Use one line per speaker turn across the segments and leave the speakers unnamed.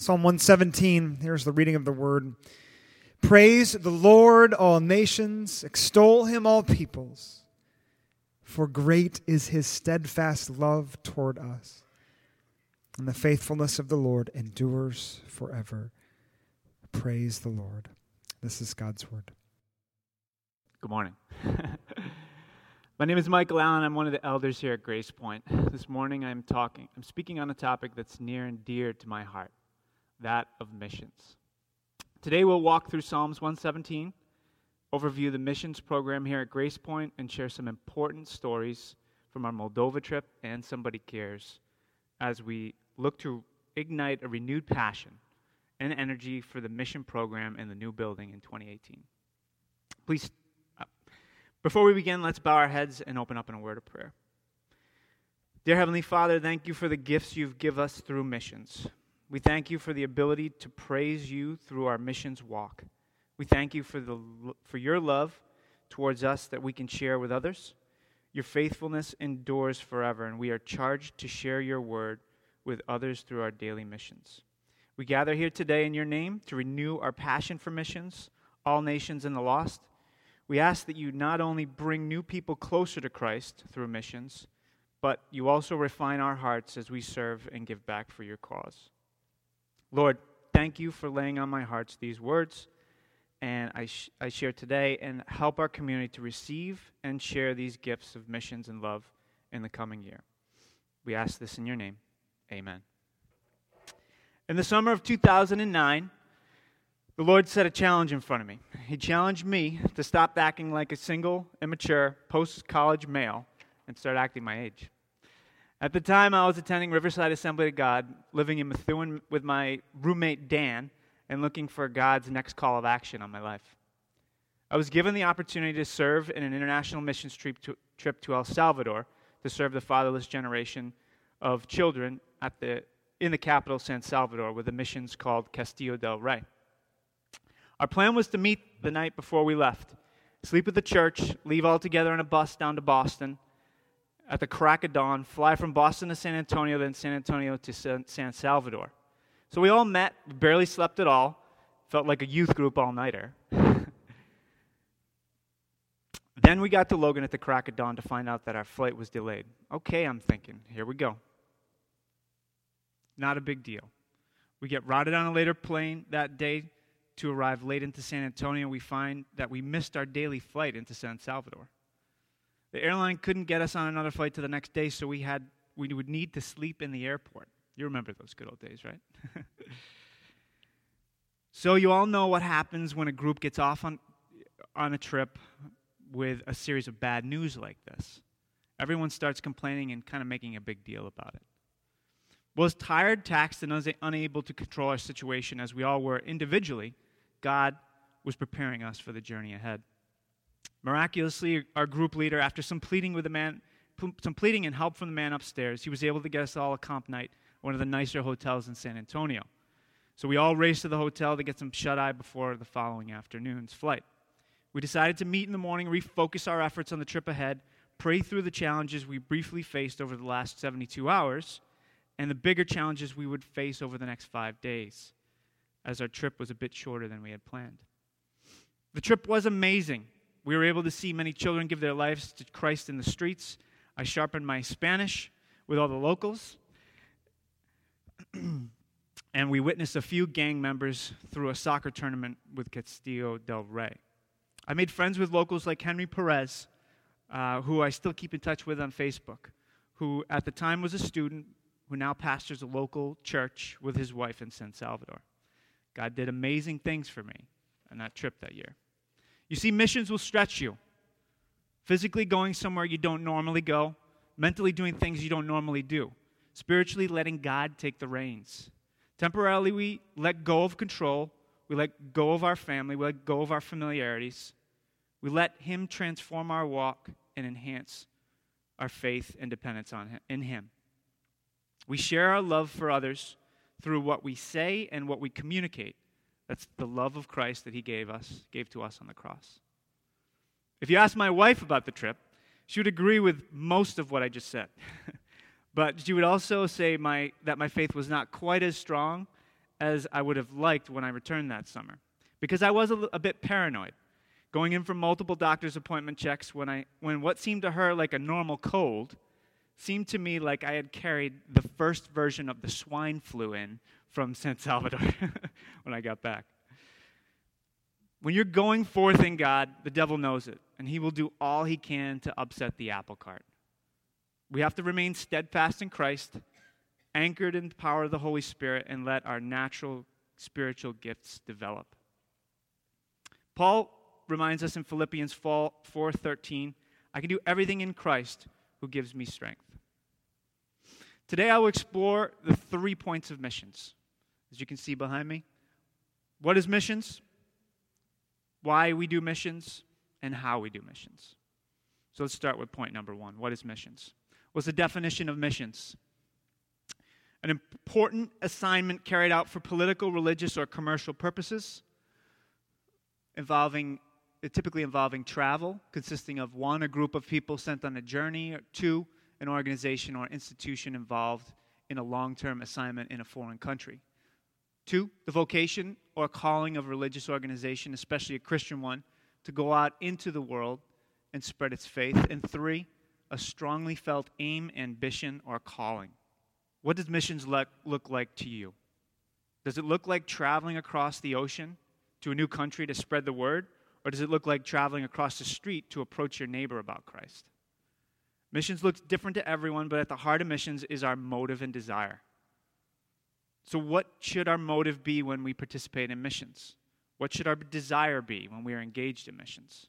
Psalm 117, here's the reading of the word. Praise the Lord, all nations, extol him, all peoples, for great is his steadfast love toward us, and the faithfulness of the Lord endures forever. Praise the Lord. This is God's word.
Good morning. My name is Michael Allen. I'm one of the elders here at Grace Point. This morning I'm talking, I'm speaking on a topic that's near and dear to my heart that of missions. Today we'll walk through Psalms 117, overview the missions program here at Grace Point, and share some important stories from our Moldova trip and Somebody Cares as we look to ignite a renewed passion and energy for the mission program in the new building in 2018. Please, uh, before we begin, let's bow our heads and open up in a word of prayer. Dear Heavenly Father, thank you for the gifts you've given us through missions. We thank you for the ability to praise you through our missions walk. We thank you for, the, for your love towards us that we can share with others. Your faithfulness endures forever, and we are charged to share your word with others through our daily missions. We gather here today in your name to renew our passion for missions, all nations and the lost. We ask that you not only bring new people closer to Christ through missions, but you also refine our hearts as we serve and give back for your cause. Lord, thank you for laying on my hearts these words, and I, sh- I share today, and help our community to receive and share these gifts of missions and love in the coming year. We ask this in your name. Amen. In the summer of 2009, the Lord set a challenge in front of me. He challenged me to stop acting like a single, immature, post college male and start acting my age. At the time, I was attending Riverside Assembly of God, living in Methuen with my roommate Dan, and looking for God's next call of action on my life. I was given the opportunity to serve in an international missions trip to, trip to El Salvador to serve the fatherless generation of children at the, in the capital, San Salvador, with a missions called Castillo del Rey. Our plan was to meet the night before we left, sleep at the church, leave all together on a bus down to Boston, at the crack of dawn, fly from Boston to San Antonio, then San Antonio to San Salvador. So we all met, barely slept at all, felt like a youth group all nighter. then we got to Logan at the crack of dawn to find out that our flight was delayed. Okay, I'm thinking, here we go. Not a big deal. We get routed on a later plane that day to arrive late into San Antonio. We find that we missed our daily flight into San Salvador. The airline couldn't get us on another flight to the next day, so we had we would need to sleep in the airport. You remember those good old days, right? so you all know what happens when a group gets off on on a trip with a series of bad news like this. Everyone starts complaining and kind of making a big deal about it. Well, as tired, taxed, and unable to control our situation as we all were individually, God was preparing us for the journey ahead. Miraculously, our group leader, after some pleading with the man, some pleading and help from the man upstairs, he was able to get us all a comp night at one of the nicer hotels in San Antonio. So we all raced to the hotel to get some shut eye before the following afternoon's flight. We decided to meet in the morning, refocus our efforts on the trip ahead, pray through the challenges we briefly faced over the last 72 hours, and the bigger challenges we would face over the next five days, as our trip was a bit shorter than we had planned. The trip was amazing. We were able to see many children give their lives to Christ in the streets. I sharpened my Spanish with all the locals. and we witnessed a few gang members through a soccer tournament with Castillo del Rey. I made friends with locals like Henry Perez, uh, who I still keep in touch with on Facebook, who at the time was a student, who now pastors a local church with his wife in San Salvador. God did amazing things for me on that trip that year. You see, missions will stretch you. Physically going somewhere you don't normally go, mentally doing things you don't normally do, spiritually letting God take the reins. Temporarily, we let go of control, we let go of our family, we let go of our familiarities. We let Him transform our walk and enhance our faith and dependence on him, in Him. We share our love for others through what we say and what we communicate that's the love of Christ that he gave us, gave to us on the cross. If you ask my wife about the trip, she would agree with most of what I just said. but she would also say my, that my faith was not quite as strong as I would have liked when I returned that summer because I was a, a bit paranoid. Going in for multiple doctor's appointment checks when, I, when what seemed to her like a normal cold seemed to me like I had carried the first version of the swine flu in from San Salvador when I got back. When you're going forth in God, the devil knows it, and he will do all he can to upset the apple cart. We have to remain steadfast in Christ, anchored in the power of the Holy Spirit, and let our natural spiritual gifts develop. Paul reminds us in Philippians 4:13, I can do everything in Christ who gives me strength. Today I will explore the three points of missions. As you can see behind me, what is missions? Why we do missions and how we do missions. So let's start with point number 1. What is missions? What's the definition of missions? An important assignment carried out for political, religious, or commercial purposes involving typically involving travel, consisting of one, a group of people sent on a journey, or two, an organization or institution involved in a long term assignment in a foreign country. Two, the vocation or calling of a religious organization, especially a Christian one, to go out into the world and spread its faith. And three, a strongly felt aim, ambition, or calling. What does missions look, look like to you? Does it look like traveling across the ocean to a new country to spread the word? Or does it look like traveling across the street to approach your neighbor about Christ? Missions looks different to everyone, but at the heart of missions is our motive and desire. So, what should our motive be when we participate in missions? What should our desire be when we are engaged in missions?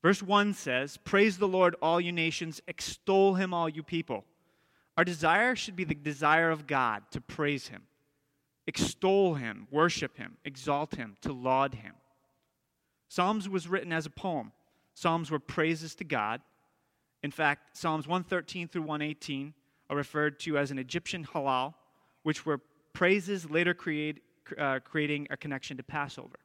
Verse 1 says, Praise the Lord, all you nations, extol him, all you people. Our desire should be the desire of God to praise him, extol him, worship him, exalt him, to laud him. Psalms was written as a poem. Psalms were praises to God. In fact, Psalms 113 through 118 are referred to as an Egyptian Hallel, which were praises later create, uh, creating a connection to Passover.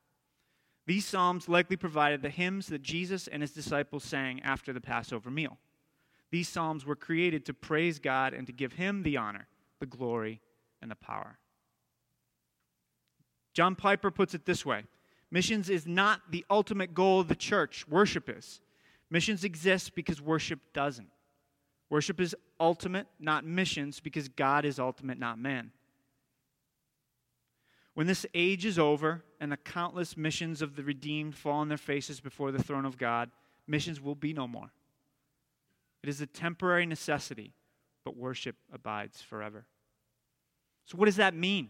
These Psalms likely provided the hymns that Jesus and his disciples sang after the Passover meal. These Psalms were created to praise God and to give him the honor, the glory, and the power. John Piper puts it this way Missions is not the ultimate goal of the church, worship is. Missions exist because worship doesn't. Worship is ultimate, not missions, because God is ultimate, not man. When this age is over and the countless missions of the redeemed fall on their faces before the throne of God, missions will be no more. It is a temporary necessity, but worship abides forever. So, what does that mean?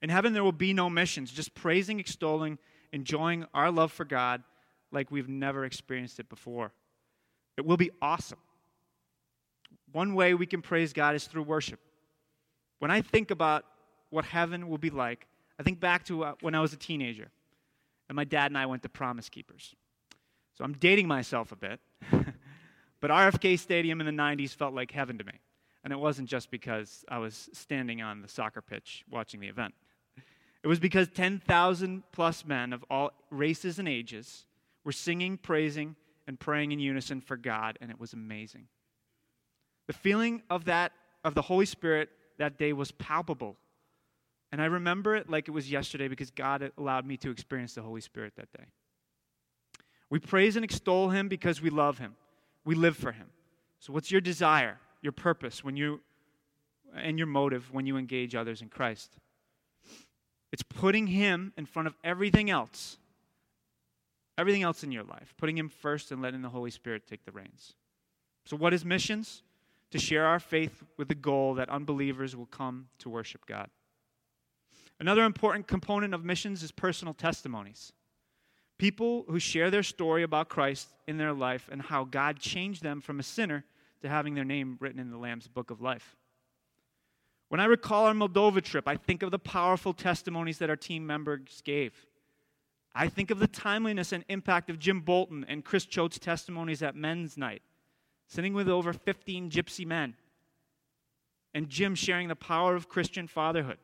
In heaven, there will be no missions, just praising, extolling, enjoying our love for God like we've never experienced it before. It will be awesome. One way we can praise God is through worship. When I think about what heaven will be like, I think back to uh, when I was a teenager and my dad and I went to Promise Keepers. So I'm dating myself a bit, but RFK Stadium in the 90s felt like heaven to me. And it wasn't just because I was standing on the soccer pitch watching the event. It was because 10,000 plus men of all races and ages were singing, praising, and praying in unison for God, and it was amazing. The feeling of that, of the Holy Spirit that day was palpable. And I remember it like it was yesterday because God allowed me to experience the Holy Spirit that day. We praise and extol Him because we love Him. We live for Him. So, what's your desire, your purpose, when you, and your motive when you engage others in Christ? It's putting Him in front of everything else, everything else in your life, putting Him first and letting the Holy Spirit take the reins. So, what is missions? To share our faith with the goal that unbelievers will come to worship God. Another important component of missions is personal testimonies. People who share their story about Christ in their life and how God changed them from a sinner to having their name written in the Lamb's book of life. When I recall our Moldova trip, I think of the powerful testimonies that our team members gave. I think of the timeliness and impact of Jim Bolton and Chris Choate's testimonies at men's night, sitting with over 15 gypsy men, and Jim sharing the power of Christian fatherhood.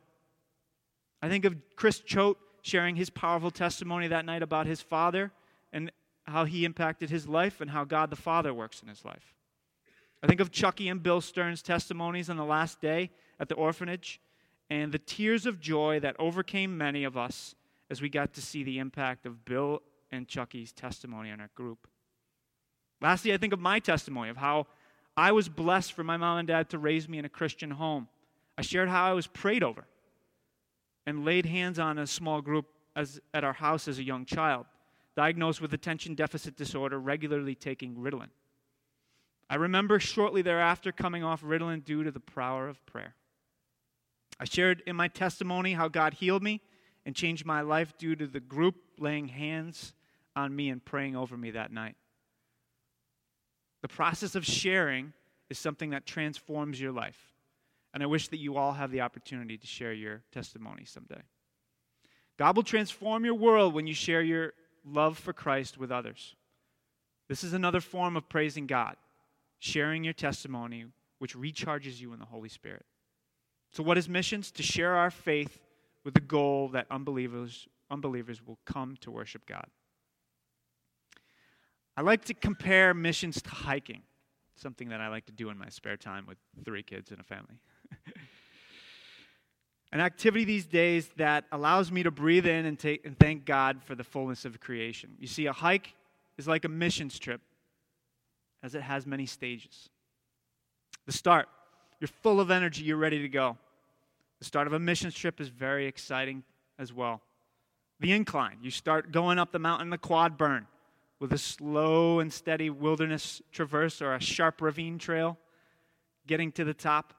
I think of Chris Choate sharing his powerful testimony that night about his father and how he impacted his life and how God the Father works in his life. I think of Chucky and Bill Stearns' testimonies on the last day at the orphanage and the tears of joy that overcame many of us as we got to see the impact of Bill and Chucky's testimony in our group. Lastly, I think of my testimony of how I was blessed for my mom and dad to raise me in a Christian home. I shared how I was prayed over and laid hands on a small group as, at our house as a young child, diagnosed with attention deficit disorder, regularly taking Ritalin. I remember shortly thereafter coming off Ritalin due to the power of prayer. I shared in my testimony how God healed me and changed my life due to the group laying hands on me and praying over me that night. The process of sharing is something that transforms your life. And I wish that you all have the opportunity to share your testimony someday. God will transform your world when you share your love for Christ with others. This is another form of praising God, sharing your testimony, which recharges you in the Holy Spirit. So, what is missions? To share our faith with the goal that unbelievers, unbelievers will come to worship God. I like to compare missions to hiking, something that I like to do in my spare time with three kids and a family. An activity these days that allows me to breathe in and, take, and thank God for the fullness of creation. You see, a hike is like a missions trip, as it has many stages. The start, you're full of energy, you're ready to go. The start of a missions trip is very exciting as well. The incline, you start going up the mountain, the quad burn with a slow and steady wilderness traverse or a sharp ravine trail, getting to the top.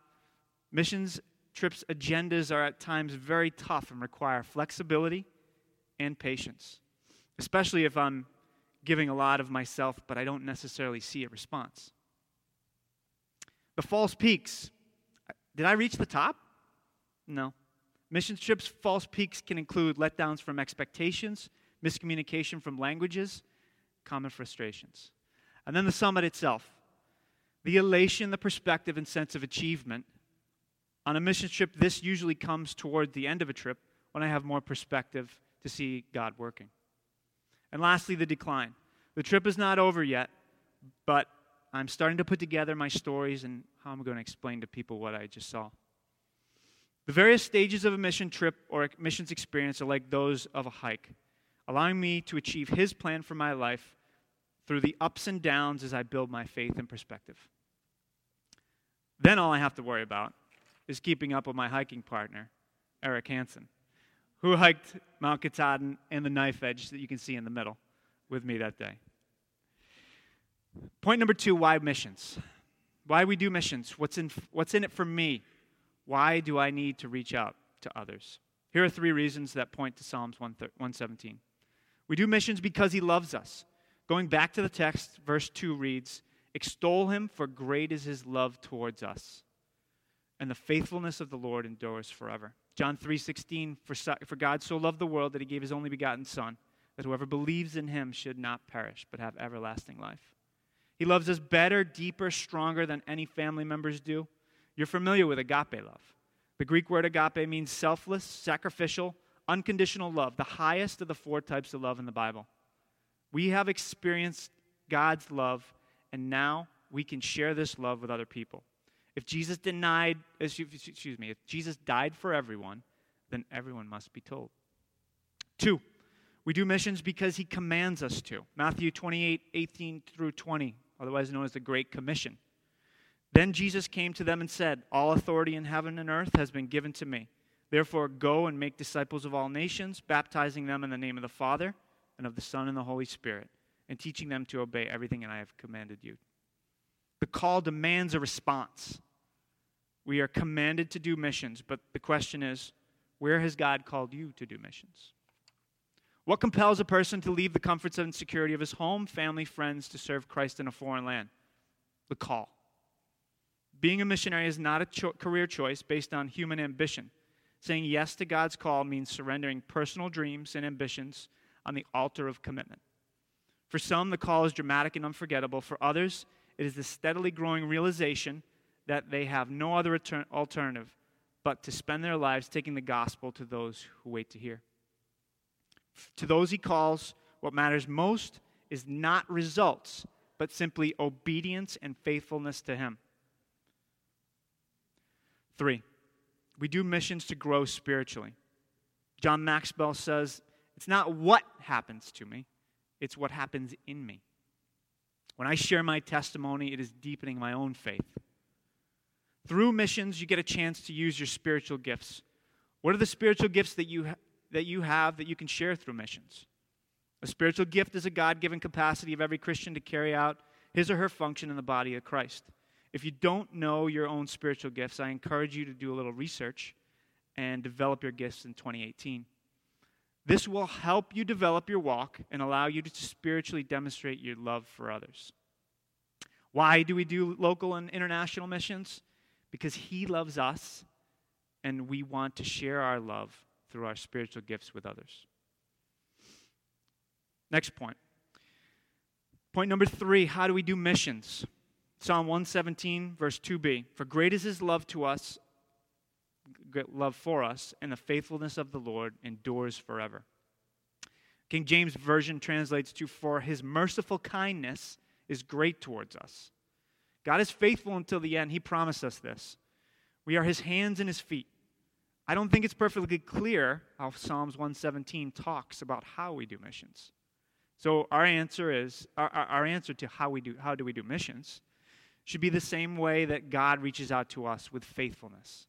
Missions trips' agendas are at times very tough and require flexibility and patience, especially if I'm giving a lot of myself, but I don't necessarily see a response. The false peaks. Did I reach the top? No. Mission trips' false peaks can include letdowns from expectations, miscommunication from languages, common frustrations. And then the summit itself the elation, the perspective, and sense of achievement. On a mission trip, this usually comes toward the end of a trip when I have more perspective to see God working. And lastly, the decline. The trip is not over yet, but I'm starting to put together my stories and how I'm going to explain to people what I just saw. The various stages of a mission trip or a missions experience are like those of a hike allowing me to achieve His plan for my life through the ups and downs as I build my faith and perspective. Then all I have to worry about is keeping up with my hiking partner, Eric Hansen, who hiked Mount Katahdin and the knife edge that you can see in the middle with me that day. Point number two why missions? Why we do missions? What's in, what's in it for me? Why do I need to reach out to others? Here are three reasons that point to Psalms 117. We do missions because he loves us. Going back to the text, verse 2 reads, Extol him, for great is his love towards us. And the faithfulness of the Lord endures forever. John 3:16 for, for God so loved the world that he gave his only begotten son that whoever believes in him should not perish but have everlasting life. He loves us better, deeper, stronger than any family members do. You're familiar with agape love. The Greek word agape means selfless, sacrificial, unconditional love, the highest of the four types of love in the Bible. We have experienced God's love, and now we can share this love with other people. If Jesus denied, excuse me, if Jesus died for everyone, then everyone must be told. Two, we do missions because he commands us to. Matthew 28, 18 through 20, otherwise known as the Great Commission. Then Jesus came to them and said, All authority in heaven and earth has been given to me. Therefore, go and make disciples of all nations, baptizing them in the name of the Father, and of the Son, and the Holy Spirit, and teaching them to obey everything that I have commanded you. The call demands a response. We are commanded to do missions, but the question is where has God called you to do missions? What compels a person to leave the comforts and security of his home, family, friends to serve Christ in a foreign land? The call. Being a missionary is not a cho- career choice based on human ambition. Saying yes to God's call means surrendering personal dreams and ambitions on the altar of commitment. For some, the call is dramatic and unforgettable. For others, it is the steadily growing realization that they have no other alternative but to spend their lives taking the gospel to those who wait to hear. To those he calls, what matters most is not results, but simply obedience and faithfulness to him. Three, We do missions to grow spiritually. John Maxwell says, It's not what happens to me, it's what happens in me. When I share my testimony, it is deepening my own faith. Through missions, you get a chance to use your spiritual gifts. What are the spiritual gifts that you, ha- that you have that you can share through missions? A spiritual gift is a God given capacity of every Christian to carry out his or her function in the body of Christ. If you don't know your own spiritual gifts, I encourage you to do a little research and develop your gifts in 2018. This will help you develop your walk and allow you to spiritually demonstrate your love for others. Why do we do local and international missions? Because He loves us, and we want to share our love through our spiritual gifts with others. Next point. Point number three how do we do missions? Psalm 117, verse 2b. For great is his love to us, love for us, and the faithfulness of the Lord endures forever. King James Version translates to, For his merciful kindness is great towards us. God is faithful until the end. He promised us this. We are his hands and his feet. I don't think it's perfectly clear how Psalms 117 talks about how we do missions. So our answer is our, our answer to how we do how do we do missions should be the same way that God reaches out to us with faithfulness.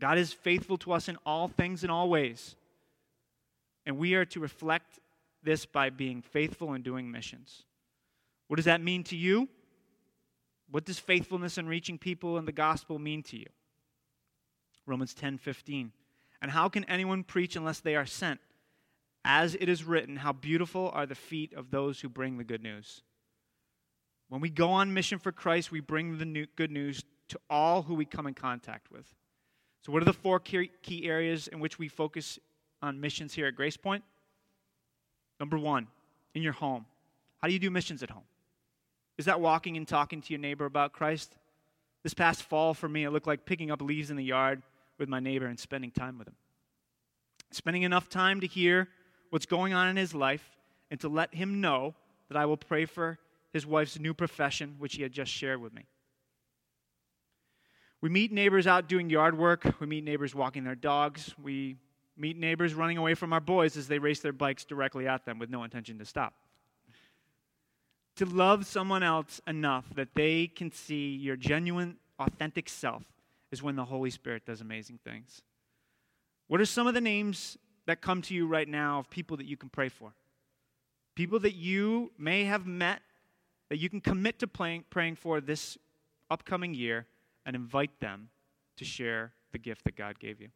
God is faithful to us in all things and all ways. And we are to reflect this by being faithful and doing missions. What does that mean to you? What does faithfulness in reaching people in the gospel mean to you? Romans 10 15. And how can anyone preach unless they are sent? As it is written, how beautiful are the feet of those who bring the good news. When we go on mission for Christ, we bring the new, good news to all who we come in contact with. So, what are the four key areas in which we focus on missions here at Grace Point? Number one, in your home. How do you do missions at home? Is that walking and talking to your neighbor about Christ? This past fall for me, it looked like picking up leaves in the yard with my neighbor and spending time with him. Spending enough time to hear what's going on in his life and to let him know that I will pray for his wife's new profession, which he had just shared with me. We meet neighbors out doing yard work. We meet neighbors walking their dogs. We meet neighbors running away from our boys as they race their bikes directly at them with no intention to stop. To love someone else enough that they can see your genuine, authentic self is when the Holy Spirit does amazing things. What are some of the names that come to you right now of people that you can pray for? People that you may have met that you can commit to praying, praying for this upcoming year and invite them to share the gift that God gave you.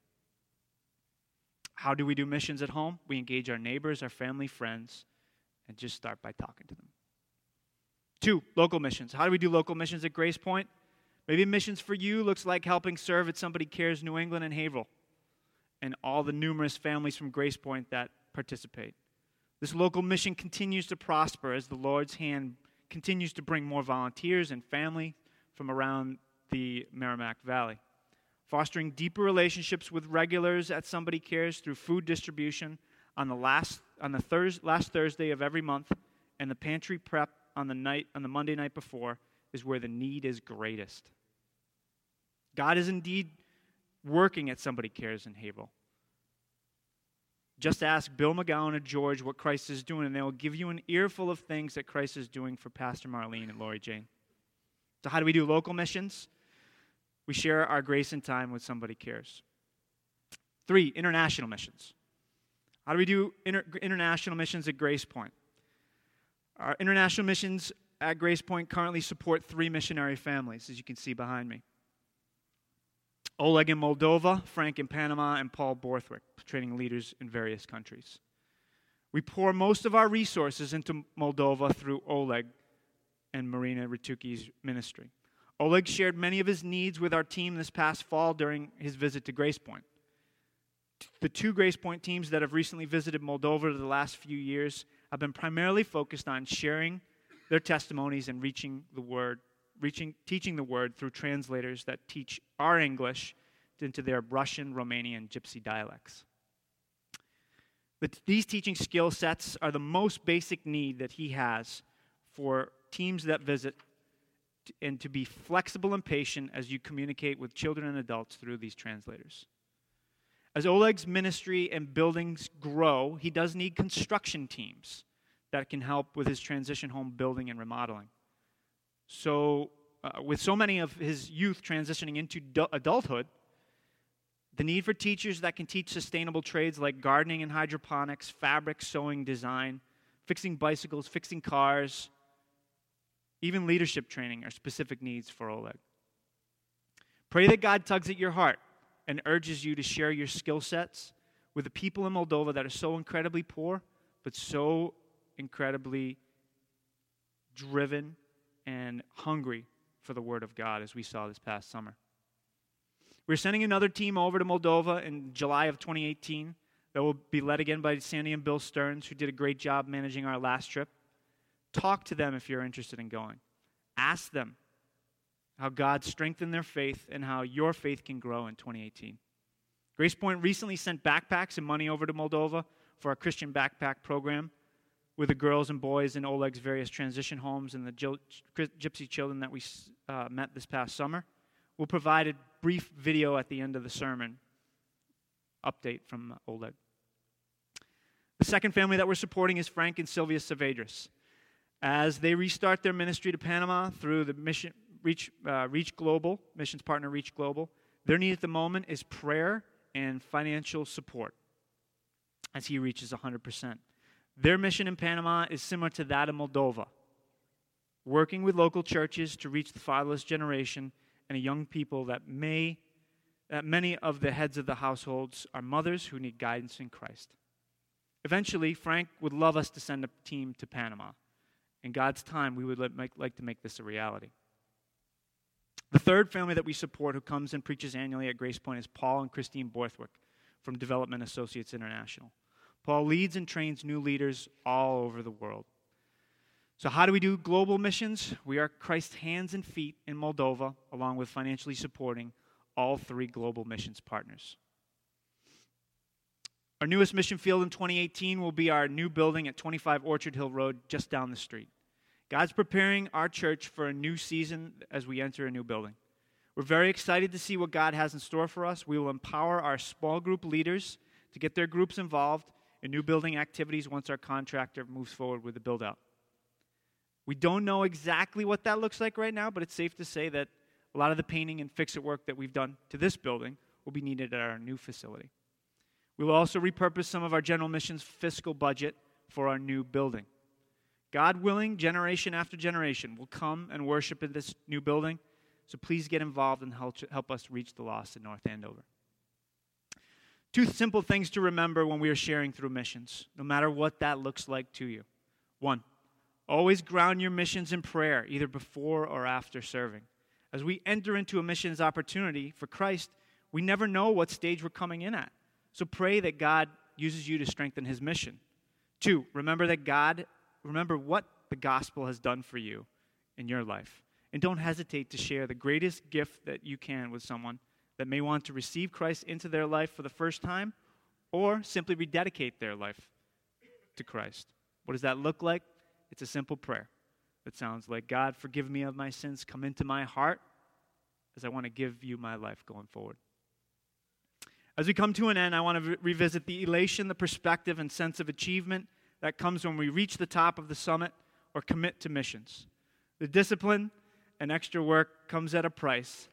How do we do missions at home? We engage our neighbors, our family, friends, and just start by talking to them. Two, local missions. How do we do local missions at Grace Point? Maybe missions for you looks like helping serve at Somebody Cares New England and Haverhill and all the numerous families from Grace Point that participate. This local mission continues to prosper as the Lord's hand continues to bring more volunteers and family from around the Merrimack Valley. Fostering deeper relationships with regulars at Somebody Cares through food distribution on the last, on the thurs, last Thursday of every month and the pantry prep on the, night, on the Monday night before is where the need is greatest. God is indeed working at Somebody Cares in Haverhill. Just ask Bill McGowan or George what Christ is doing, and they will give you an earful of things that Christ is doing for Pastor Marlene and Lori Jane. So, how do we do local missions? We share our grace and time with somebody cares. Three, international missions. How do we do inter- international missions at Grace Point? Our international missions at Grace Point currently support three missionary families, as you can see behind me. Oleg in Moldova, Frank in Panama, and Paul Borthwick, training leaders in various countries. We pour most of our resources into Moldova through Oleg and Marina Rituki's ministry. Oleg shared many of his needs with our team this past fall during his visit to Grace Point. The two Grace Point teams that have recently visited Moldova the last few years have been primarily focused on sharing their testimonies and reaching the word reaching, teaching the word through translators that teach our English into their Russian, Romanian, Gypsy dialects. But these teaching skill sets are the most basic need that he has for teams that visit and to be flexible and patient as you communicate with children and adults through these translators. As Oleg's ministry and buildings grow, he does need construction teams that can help with his transition home building and remodeling. So, uh, with so many of his youth transitioning into adulthood, the need for teachers that can teach sustainable trades like gardening and hydroponics, fabric, sewing, design, fixing bicycles, fixing cars, even leadership training are specific needs for Oleg. Pray that God tugs at your heart and urges you to share your skill sets with the people in Moldova that are so incredibly poor, but so incredibly driven and hungry for the Word of God, as we saw this past summer. We're sending another team over to Moldova in July of 2018 that will be led again by Sandy and Bill Stearns, who did a great job managing our last trip. Talk to them if you're interested in going. Ask them how God strengthened their faith and how your faith can grow in 2018. Grace Point recently sent backpacks and money over to Moldova for our Christian backpack program with the girls and boys in Oleg's various transition homes and the gypsy children that we uh, met this past summer. We'll provide a brief video at the end of the sermon update from Oleg. The second family that we're supporting is Frank and Sylvia Saavedras. As they restart their ministry to Panama through the mission, Reach, uh, Reach Global, missions partner Reach Global, their need at the moment is prayer and financial support as he reaches 100%. Their mission in Panama is similar to that of Moldova, working with local churches to reach the fatherless generation and a young people that may that many of the heads of the households are mothers who need guidance in Christ. Eventually, Frank would love us to send a team to Panama. In God's time, we would like to make this a reality. The third family that we support who comes and preaches annually at Grace Point is Paul and Christine Borthwick from Development Associates International. Paul leads and trains new leaders all over the world. So, how do we do global missions? We are Christ's hands and feet in Moldova, along with financially supporting all three global missions partners. Our newest mission field in 2018 will be our new building at 25 Orchard Hill Road, just down the street. God's preparing our church for a new season as we enter a new building. We're very excited to see what God has in store for us. We will empower our small group leaders to get their groups involved in new building activities once our contractor moves forward with the build out. We don't know exactly what that looks like right now, but it's safe to say that a lot of the painting and fix it work that we've done to this building will be needed at our new facility. We will also repurpose some of our general missions fiscal budget for our new building. God willing, generation after generation will come and worship in this new building. So please get involved and help, help us reach the lost in North Andover. Two simple things to remember when we are sharing through missions, no matter what that looks like to you. One, always ground your missions in prayer, either before or after serving. As we enter into a missions opportunity for Christ, we never know what stage we're coming in at. So pray that God uses you to strengthen his mission. Two, remember that God remember what the gospel has done for you in your life. And don't hesitate to share the greatest gift that you can with someone that may want to receive Christ into their life for the first time or simply rededicate their life to Christ. What does that look like? It's a simple prayer that sounds like God, forgive me of my sins, come into my heart as I want to give you my life going forward. As we come to an end, I want to re- revisit the elation, the perspective, and sense of achievement that comes when we reach the top of the summit or commit to missions. The discipline and extra work comes at a price,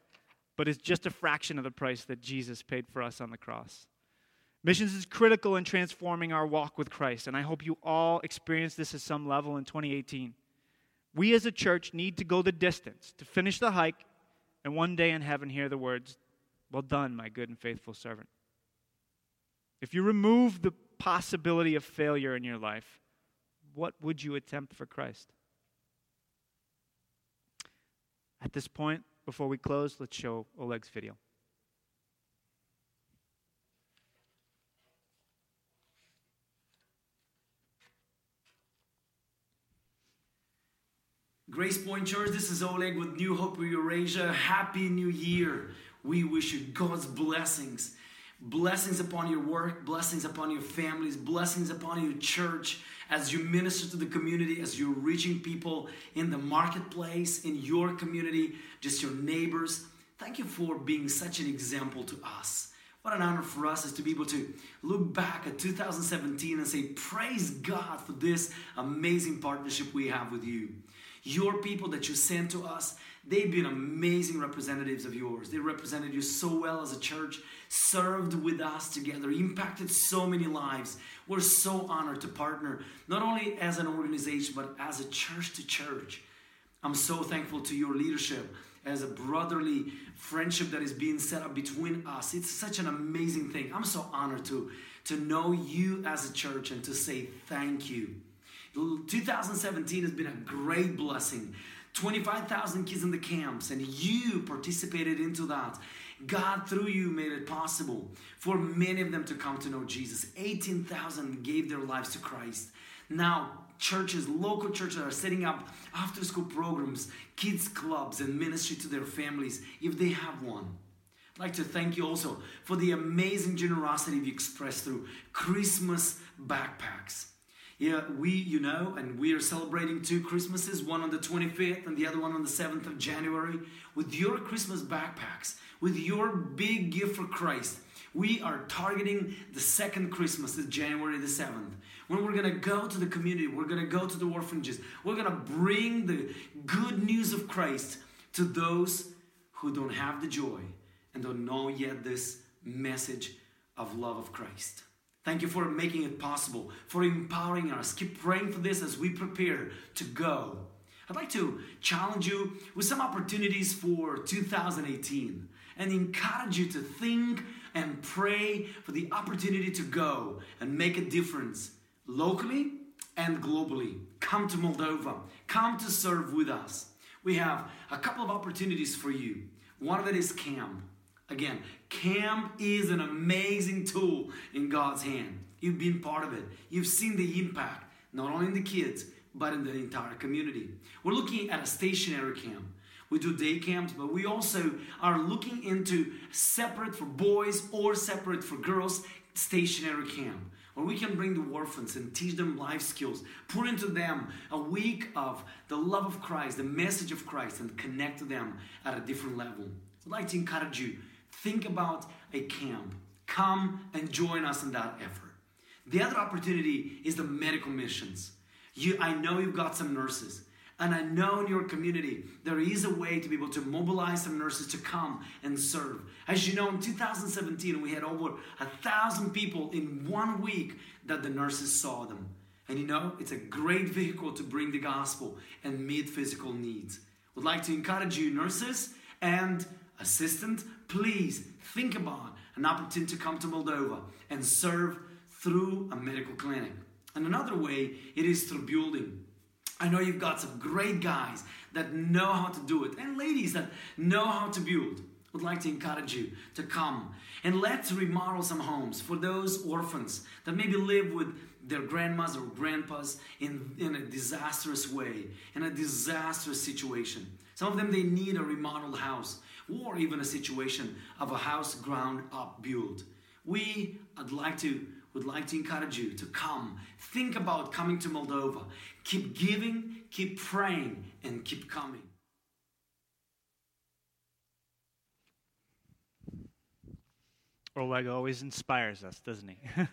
but it's just a fraction of the price that Jesus paid for us on the cross. Missions is critical in transforming our walk with Christ, and I hope you all experience this at some level in 2018. We as a church need to go the distance to finish the hike and one day in heaven hear the words, Well done, my good and faithful servant. If you remove the possibility of failure in your life, what would you attempt for Christ? At this point, before we close, let's show Oleg's video.
Grace Point Church, this is Oleg with New Hope Eurasia. Happy New Year. We wish you God's blessings. Blessings upon your work, blessings upon your families, blessings upon your church as you minister to the community, as you're reaching people in the marketplace, in your community, just your neighbors. Thank you for being such an example to us. What an honor for us is to be able to look back at 2017 and say, Praise God for this amazing partnership we have with you. Your people that you sent to us, they've been amazing representatives of yours. They represented you so well as a church, served with us together, impacted so many lives. We're so honored to partner, not only as an organization, but as a church to church. I'm so thankful to your leadership as a brotherly friendship that is being set up between us. It's such an amazing thing. I'm so honored to, to know you as a church and to say thank you. 2017 has been a great blessing. 25,000 kids in the camps, and you participated into that. God, through you, made it possible for many of them to come to know Jesus. 18,000 gave their lives to Christ. Now, churches, local churches are setting up after school programs, kids clubs, and ministry to their families if they have one. I'd like to thank you also for the amazing generosity you expressed through Christmas backpacks. Yeah, we, you know, and we are celebrating two Christmases, one on the 25th and the other one on the 7th of January. With your Christmas backpacks, with your big gift for Christ, we are targeting the second Christmas, is January the 7th when we're to go to the community, we're to go to the orphanages, we're to bring the good news of Christ to those who don't have the joy and don't know yet this message of love of Christ. Thank you for making it possible, for empowering us. Keep praying for this as we prepare to go. I'd like to challenge you with some opportunities for 2018 and encourage you to think and pray for the opportunity to go and make a difference locally and globally. Come to Moldova. Come to serve with us. We have a couple of opportunities for you. One of it is CAMP. Again, CAMP is an amazing tool in God's hand. You've been part of it. You've seen the impact, not only in the kids, but in the entire community. We're looking at a stationary camp. We do day camps, but we also are looking into separate for boys or separate for girls stationary camp where we can bring the orphans and teach them life skills, pour into them a week of the love of Christ, the message of Christ, and connect to them at a different level. I'd like to encourage you think about a camp. Come and join us in that effort. The other opportunity is the medical missions. You, I know you've got some nurses. And I know in your community there is a way to be able to mobilize some nurses to come and serve. As you know, in 2017, we had over a thousand people in one week that the nurses saw them. And you know, it's a great vehicle to bring the gospel and meet physical needs. Would like to encourage you, nurses and assistant, please think about an opportunity to come to Moldova and serve through a medical clinic. And another way, it is through building. I know you've got some great guys that know how to do it and ladies that know how to build. Would like to encourage you to come and let's remodel some homes for those orphans that maybe live with their grandmas or grandpas in, in a disastrous way, in a disastrous situation. Some of them they need a remodeled house or even a situation of a house ground up build. We would like to would like to encourage you to come. Think about coming to Moldova. Keep giving, keep praying, and keep coming.
Oleg always inspires us, doesn't he?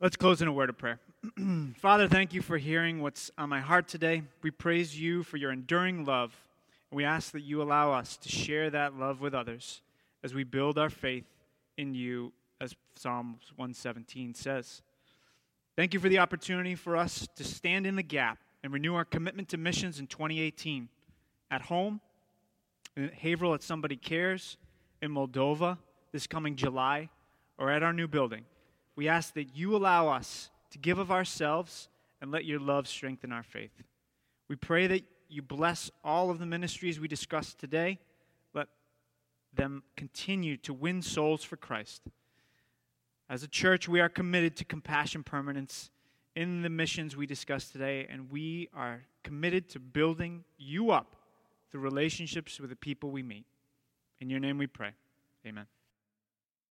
Let's close in a word of prayer. Father, thank you for hearing what's on my heart today. We praise you for your enduring love. We ask that you allow us to share that love with others as we build our faith in you as Psalms 117 says. Thank you for the opportunity for us to stand in the gap and renew our commitment to missions in 2018 at home, in Haverhill at Somebody Cares, in Moldova this coming July, or at our new building. We ask that you allow us to give of ourselves and let your love strengthen our faith. We pray that you bless all of the ministries we discussed today. Let them continue to win souls for Christ. As a church, we are committed to compassion permanence in the missions we discussed today, and we are committed to building you up through relationships with the people we meet. In your name we pray. Amen.